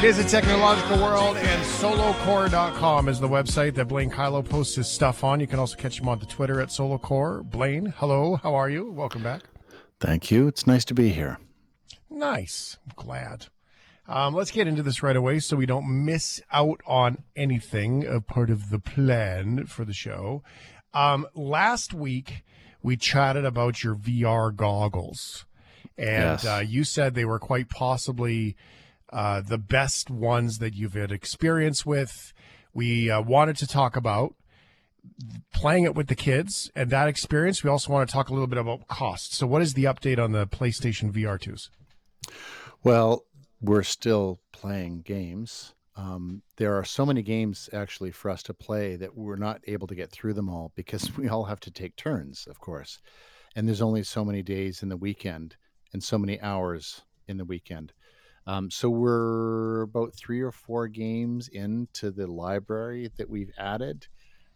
It is a technological world, and solocore.com is the website that Blaine Kyllo posts his stuff on. You can also catch him on the Twitter at solocore. Blaine, hello, how are you? Welcome back. Thank you. It's nice to be here. Nice. I'm glad. Um, let's get into this right away so we don't miss out on anything of part of the plan for the show. Um, last week, we chatted about your VR goggles. And Yes. uh, you said they were quite possibly uh, the best ones that you've had experience with. We uh, wanted to talk about playing it with the kids and that experience. We also want to talk a little bit about cost. So, what is the update on the PlayStation VR2s? Well, we're still playing games. Um, there are so many games actually for us to play that we're not able to get through them all because we all have to take turns, of course. And there's only so many days in the weekend and so many hours in the weekend. Um, so we're about three or four games into the library that we've added.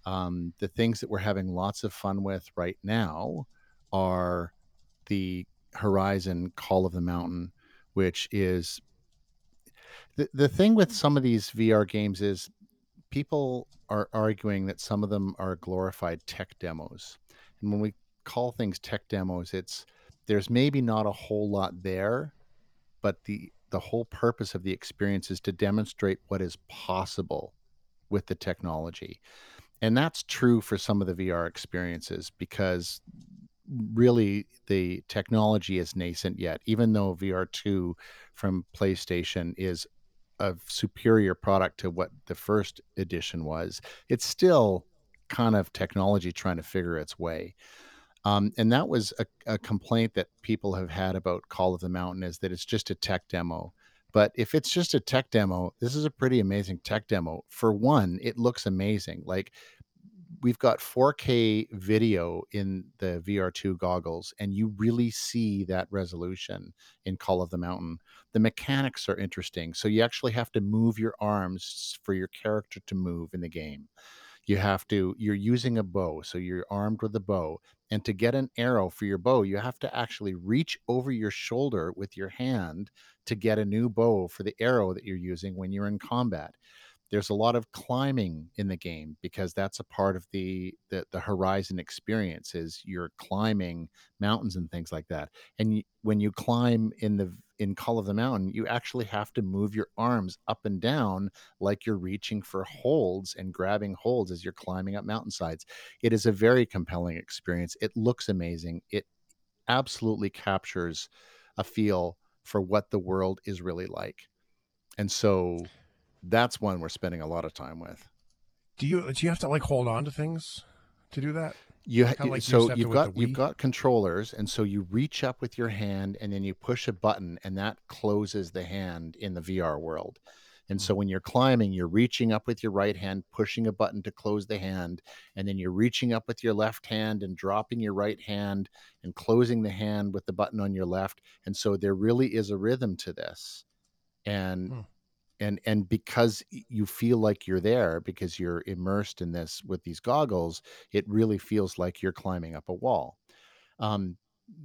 Um, the things that we're having lots of fun with right now are the Horizon Call of the Mountain, which is the, the thing with some of these VR games is people are arguing that some of them are glorified tech demos. And when we call things tech demos, it's there's maybe not a whole lot there, but the the whole purpose of the experience is to demonstrate what is possible with the technology. And that's true for some of the VR experiences because really the technology is nascent yet, even though VR2 from PlayStation is a superior product to what the first edition was, it's still kind of technology trying to figure its way. Um, and that was a, a complaint that people have had about Call of the Mountain is that it's just a tech demo. But if it's just a tech demo, this is a pretty amazing tech demo. For one, it looks amazing. Like we've got 4K video in the VR2 goggles, and you really see that resolution in Call of the Mountain. The mechanics are interesting. So you actually have to move your arms for your character to move in the game. You have to, you're using a bow. So you're armed with a bow. And to get an arrow for your bow, you have to actually reach over your shoulder with your hand to get a new bow for the arrow that you're using when you're in combat there's a lot of climbing in the game because that's a part of the the, the horizon experience is you're climbing mountains and things like that. And you, when you climb in the in call of the mountain you actually have to move your arms up and down like you're reaching for holds and grabbing holds as you're climbing up mountainsides. It is a very compelling experience. It looks amazing. It absolutely captures a feel for what the world is really like. And so that's one we're spending a lot of time with. Do you do you have to like hold on to things to do that? You Kinda like so have you've got you've got controllers, and so you reach up with your hand, and then you push a button, and that closes the hand in the VR world. And so when you're climbing, you're reaching up with your right hand, pushing a button to close the hand, and then you're reaching up with your left hand and dropping your right hand and closing the hand with the button on your left. And so there really is a rhythm to this. And Hmm. And and because you feel like you're there because you're immersed in this with these goggles it really feels like you're climbing up a wall. Um,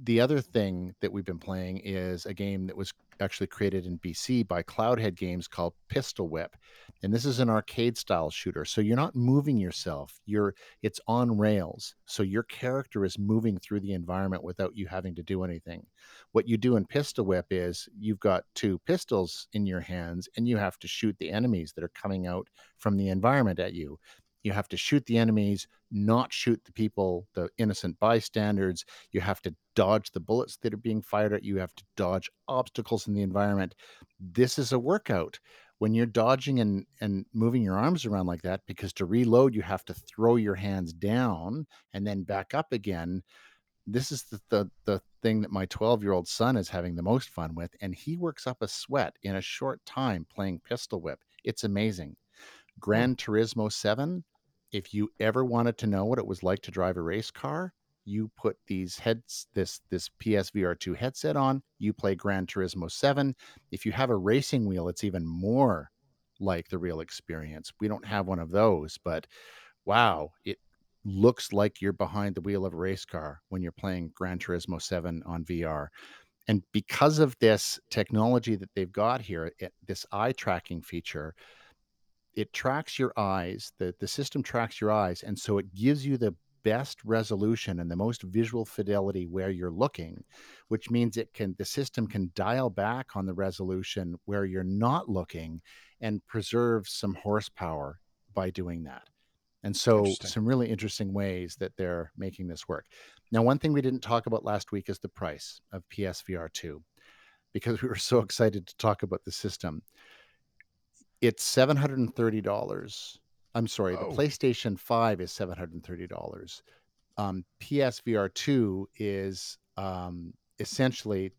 the other thing that we've been playing is a game that was actually created in BC by Cloudhead Games called Pistol Whip. And this is an arcade style shooter. So you're not moving yourself. You're it's on rails. So your character is moving through the environment without you having to do anything. What you do in Pistol Whip is you've got two pistols in your hands and you have to shoot the enemies that are coming out from the environment at you. You have to shoot the enemies, not shoot the people, the innocent bystanders. You have to dodge the bullets that are being fired at you. You have to dodge obstacles in the environment. This is a workout when you're dodging and, and moving your arms around like that, because to reload, you have to throw your hands down and then back up again. This is the, the, the thing that my 12 year old son is having the most fun with. And he works up a sweat in a short time playing Pistol Whip. It's amazing. Hmm. Gran Turismo 7, if you ever wanted to know what it was like to drive a race car, you put these heads this this PSVR 2 headset on, you play Gran Turismo 7. If you have a racing wheel, it's even more like the real experience. We don't have one of those, but wow, it looks like you're behind the wheel of a race car when you're playing Gran Turismo 7 on VR. And because of this technology that they've got here, it, this eye tracking feature, it tracks your eyes. The, the system tracks your eyes. And so it gives you the best resolution and the most visual fidelity where you're looking, which means it can the system can dial back on the resolution where you're not looking and preserve some horsepower by doing that. And so some really interesting ways that they're making this work. Now, one thing we didn't talk about last week is the price of PSVR 2 because we were so excited to talk about the system. It's $730 I'm sorry, oh. the PlayStation 5 is $730. Um, PSVR 2 is um, essentially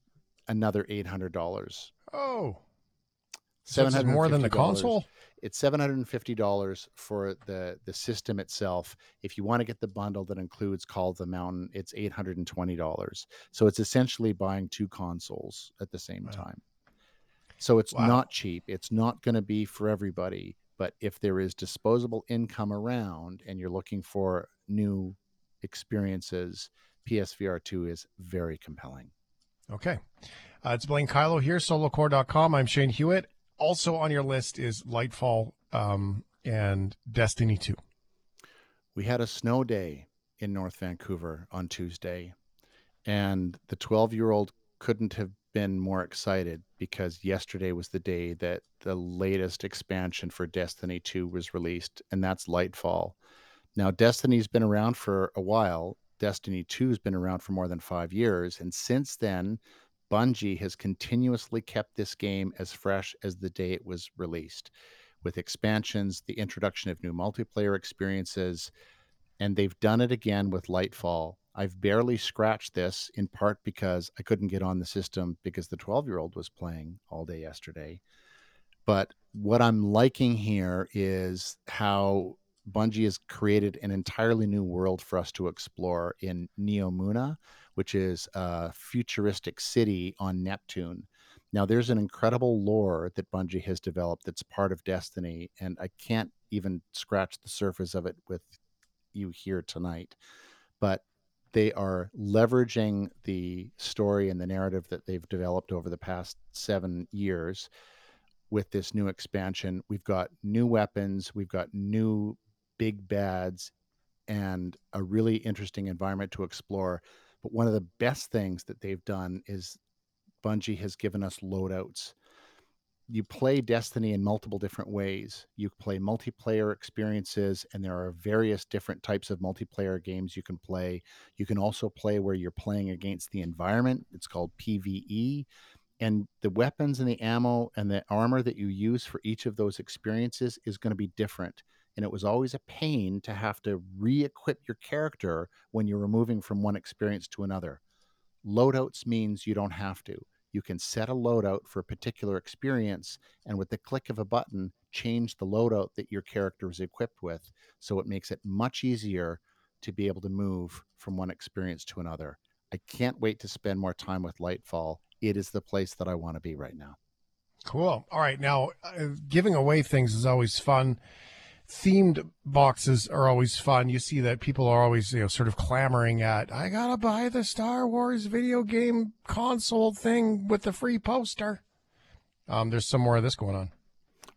another $800. Oh. So it's more than the console? It's $750 for the the system itself. If you want to get the bundle that includes Call of the Mountain, it's $820. So it's essentially buying two consoles at the same wow. time. So it's wow. not cheap. It's not going to be for everybody. But if there is disposable income around and you're looking for new experiences, PSVR 2 is very compelling. Okay. Uh, it's Blaine Kyllo here, solocore.com. I'm Shane Hewitt. Also on your list is Lightfall um, and Destiny 2. We had a snow day in North Vancouver on Tuesday, and the 12 year old couldn't have been more excited because yesterday was the day that the latest expansion for Destiny 2 was released, and that's Lightfall. Now, Destiny's been around for a while. Destiny 2 has been around for more than five years. And since then, Bungie has continuously kept this game as fresh as the day it was released with expansions, the introduction of new multiplayer experiences, and they've done it again with Lightfall I've barely scratched this in part because I couldn't get on the system because the 12 year old was playing all day yesterday. But what I'm liking here is how Bungie has created an entirely new world for us to explore in Neomuna, which is a futuristic city on Neptune. Now, there's an incredible lore that Bungie has developed that's part of Destiny, and I can't even scratch the surface of it with you here tonight. But they are leveraging the story and the narrative that they've developed over the past seven years with this new expansion. We've got new weapons, we've got new big bads, and a really interesting environment to explore. But one of the best things that they've done is Bungie has given us loadouts you play Destiny in multiple different ways. You play multiplayer experiences, and there are various different types of multiplayer games you can play. You can also play where you're playing against the environment. It's called PVE. And the weapons and the ammo and the armor that you use for each of those experiences is going to be different. And it was always a pain to have to re equip your character when you're moving from one experience to another. Loadouts means you don't have to you can set a loadout for a particular experience and with the click of a button change the loadout that your character is equipped with so it makes it much easier to be able to move from one experience to another. I can't wait to spend more time with lightfall. It is the place that i want to be right now. Cool. All right now uh, giving away things is always fun themed boxes are always fun. You see that people are always, you know, sort of clamoring at, I gotta buy the Star Wars video game console thing with the free poster. Um, there's some more of this going on.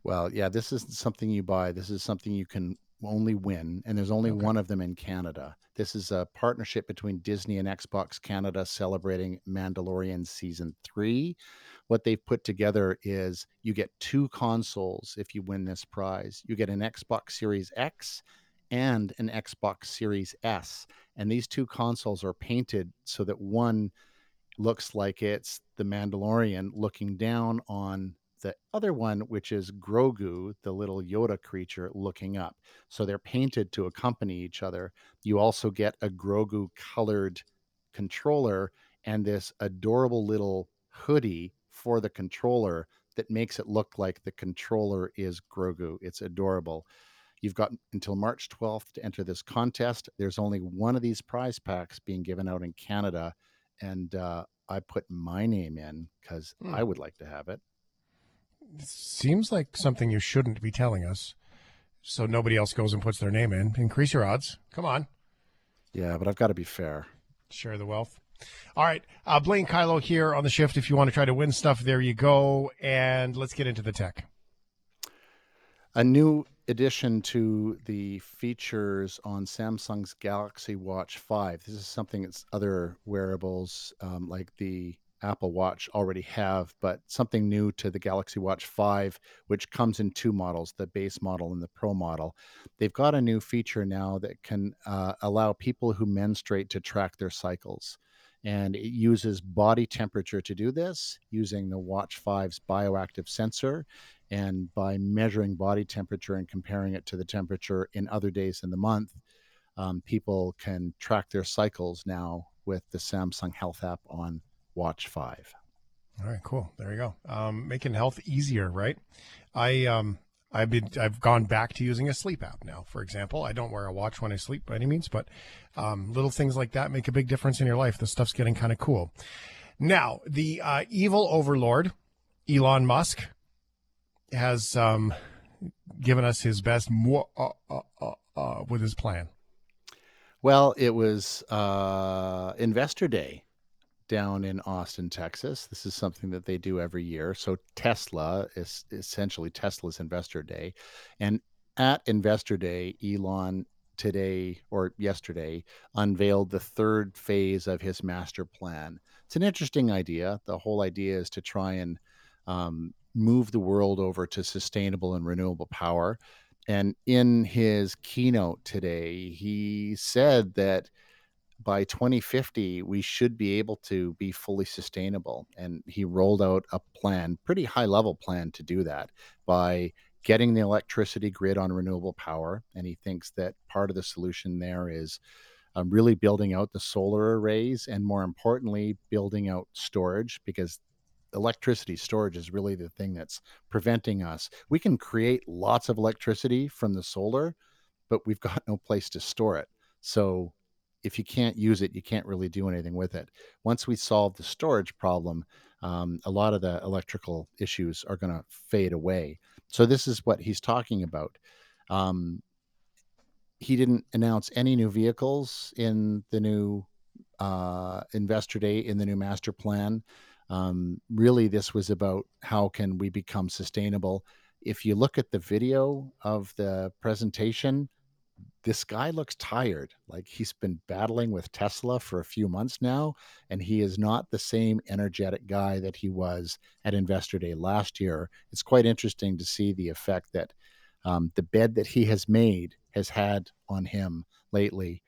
Well, yeah, this isn't something you buy. This is something you can only win, and there's only okay. one of them in Canada. This is a partnership between Disney and Xbox Canada celebrating Mandalorian season three what they've put together is you get two consoles if you win this prize. You get an Xbox Series X and an Xbox Series S. And these two consoles are painted so that one looks like it's the Mandalorian looking down on the other one, which is Grogu, the little Yoda creature, looking up. So they're painted to accompany each other. You also get a Grogu colored controller and this adorable little hoodie for the controller that makes it look like the controller is Grogu. It's adorable. You've got until March 12th to enter this contest. There's only one of these prize packs being given out in Canada, and uh, I put my name in because hmm. I would like to have it. Seems like something you shouldn't be telling us, so nobody else goes and puts their name in. Increase your odds. Come on. Yeah, but I've got to be fair. Share the wealth. All right. Uh, Blaine Kyllo here on the shift. If you want to try to win stuff, there you go. And let's get into the tech. A new addition to the features on Samsung's Galaxy Watch 5. This is something that's other wearables um, like the Apple Watch already have, but something new to the Galaxy Watch 5, which comes in two models the base model and the Pro model. They've got a new feature now that can uh, allow people who menstruate to track their cycles. And it uses body temperature to do this using the Watch 5's bioactive sensor. And by measuring body temperature and comparing it to the temperature in other days in the month, um, people can track their cycles now with the Samsung Health app on Watch 5. All right, cool. There you go. Um, making health easier, right? I um, I've been I've gone back to using a sleep app now. For example, I don't wear a watch when I sleep by any means, but um, little things like that make a big difference in your life. The stuff's getting kind of cool. Now, the uh, evil overlord, Elon Musk, has um, given us his best more uh, uh, uh, uh, with his plan. Well, it was uh, Investor Day down in Austin, Texas. This is something that they do every year. So Tesla is essentially Tesla's Investor Day, and at Investor Day, Elon today or yesterday unveiled the third phase of his master plan. It's an interesting idea. The whole idea is to try and um, move the world over to sustainable and renewable power. And in his keynote today, he said that by 2050 we should be able to be fully sustainable and he rolled out a plan pretty high level plan to do that by getting the electricity grid on renewable power and he thinks that part of the solution there is um, really building out the solar arrays and more importantly building out storage because electricity storage is really the thing that's preventing us. We can create lots of electricity from the solar but we've got no place to store it. So if you can't use it, you can't really do anything with it. Once we solve the storage problem, um, a lot of the electrical issues are going to fade away. So this is what he's talking about. Um, he didn't announce any new vehicles in the new uh, investor day in the new master plan. Um, really, this was about how can we become sustainable. If you look at the video of the presentation, this guy looks tired. Like he's been battling with Tesla for a few months now, and he is not the same energetic guy that he was at Investor Day last year. It's quite interesting to see the effect that um, the bed that he has made has had on him lately.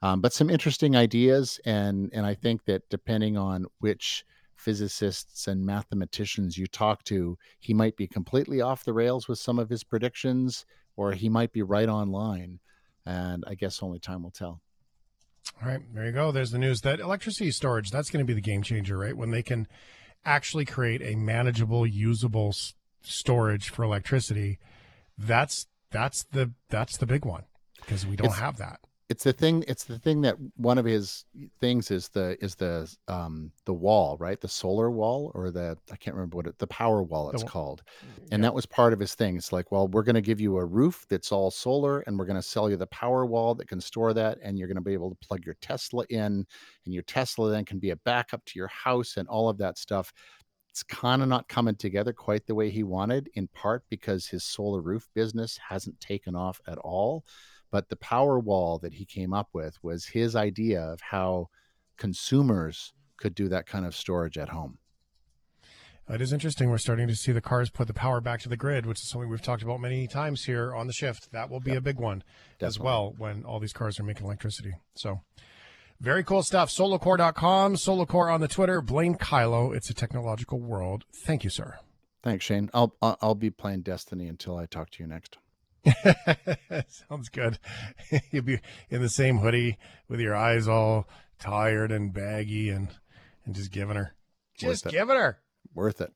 Um, but some interesting ideas, and and I think that depending on which physicists and mathematicians you talk to, he might be completely off the rails with some of his predictions, or he might be right on line and I guess only time will tell. All right, there you go. There's the news that electricity storage, that's going to be the game changer, right? When they can actually create a manageable, usable s- storage for electricity, that's that's the that's the big one because we don't it's, have that it's the thing it's the thing that one of his things is the is the um the wall right? The solar wall or the i can't remember what it the power wall it's the, called. Mm, and that was part of his thing. It's like well we're going to give you a roof that's all solar and we're going to sell you the power wall that can store that and you're going to be able to plug your tesla in and your tesla then can be a backup to your house and all of that stuff. It's kind of not coming together quite the way he wanted in part because his solar roof business hasn't taken off at all but the power wall that he came up with was his idea of how consumers could do that kind of storage at home. It is interesting. We're starting to see the cars put the power back to the grid, which is something we've talked about many times here on the shift. That will be yep. a big one Definitely. as well when all these cars are making electricity. So, very cool stuff. Solocore.com, Solocore on the Twitter, Blaine Kyllo. It's a technological world. Thank you, sir. Thanks, Shane. I'll I'll be playing Destiny until I talk to you next. Sounds good. You'll be in the same hoodie with your eyes all tired and baggy and and just giving her. Just giving her. Worth it.